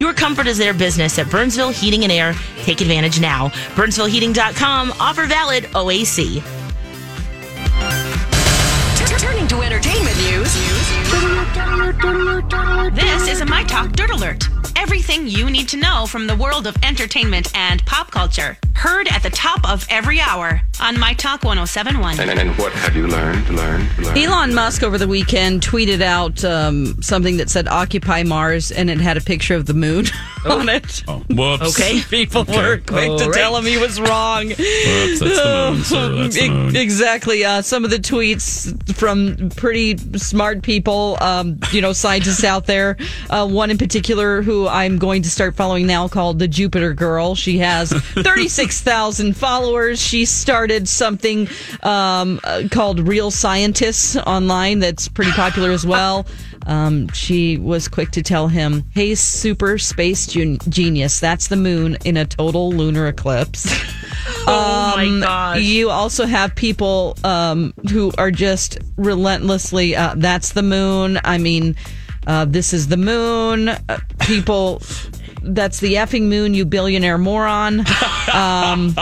Your comfort is their business at Burnsville Heating and Air. Take advantage now. BurnsvilleHeating.com. Offer valid OAC. Turning to entertainment news. This is a My Talk Dirt Alert. Everything you need to know from the world of entertainment and pop culture. Heard at the top of every hour on My Talk 1071. And, and what have you learned? Learned? learned? Elon Musk over the weekend tweeted out um, something that said "Occupy Mars" and it had a picture of the moon on it. Oh, whoops. Okay. People were quick to All tell him he was wrong. Whoops, that's the moon, sir. That's the E- moon. Exactly. Uh, some of the tweets from pretty smart people, um, you know, scientists out there. Uh, one in particular who I'm going to start following now called the Jupiter Girl. She has 36,000 followers. She started something um, uh, called Real Scientists online that's pretty popular as well. Um, she was quick to tell him, "Hey, super space gen- genius, that's the moon in a total lunar eclipse." Oh my gosh. You also have people um, who are just relentlessly. Uh, that's the moon. I mean, uh, this is the moon. Uh, people. That's the effing moon, you billionaire moron. Um,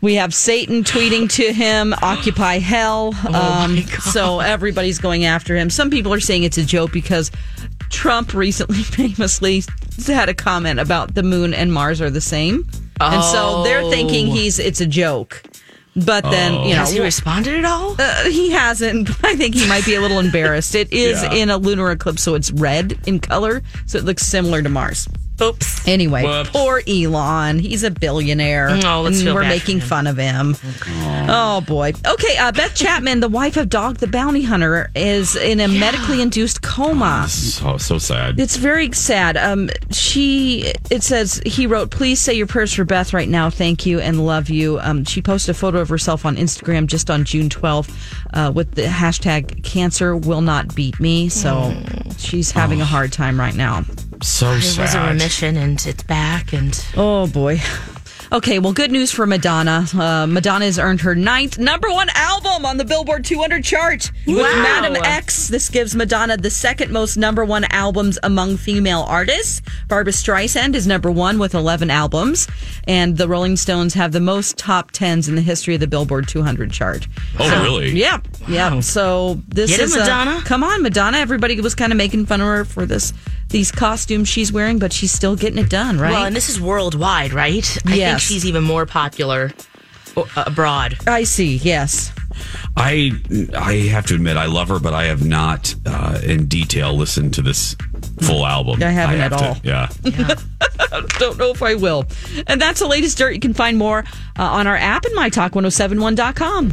we have Satan tweeting to him, "Occupy hell." Um, so everybody's going after him. Some people are saying it's a joke because Trump recently famously had a comment about the moon and Mars are the same, and so they're thinking he's it's a joke. But then you know Has he responded at all? uh, he hasn't. I think he might be a little embarrassed. It is Yeah. in a lunar eclipse, so it's red in color, so it looks similar to Mars. Oops. Anyway, Whoops. poor Elon. He's a billionaire. Oh, let's and feel we're bad for making him. fun of him. Oh boy. Okay, uh, Beth Chapman, the wife of Dog the Bounty Hunter, is in a medically induced coma. So, so sad. It's very sad. Um, she, it says, he wrote, please say your prayers for Beth right now. Thank you and love you. Um, she posted a photo of herself on Instagram just on June 12th uh, with the hashtag cancer will not beat me. So she's having a hard time right now. So It was a sad. remission and it's back and Oh boy. Okay, well, good news for Madonna. Uh, Madonna has earned her ninth number one album on the Billboard 200 chart with Wow. Madame X. This gives Madonna the second most number one albums among female artists. Barbra Streisand is number one with 11 albums, and the Rolling Stones have the most top tens in the history of the Billboard 200 chart. Oh, really? Yeah, yeah. So this Get it, is a- Madonna. come on, Madonna. Everybody was kind of making fun of her for this these costumes she's wearing, but she's still getting it done, right? well, and this is worldwide, right? I Yes. think she's even more popular uh, abroad. I see. Yes. I I have to admit I love her, but I have not uh, in detail listened to this full album. I haven't have at to- all. Yeah. I don't know if I will. And that's the latest dirt. You can find more uh, on our app and mytalk1071.com.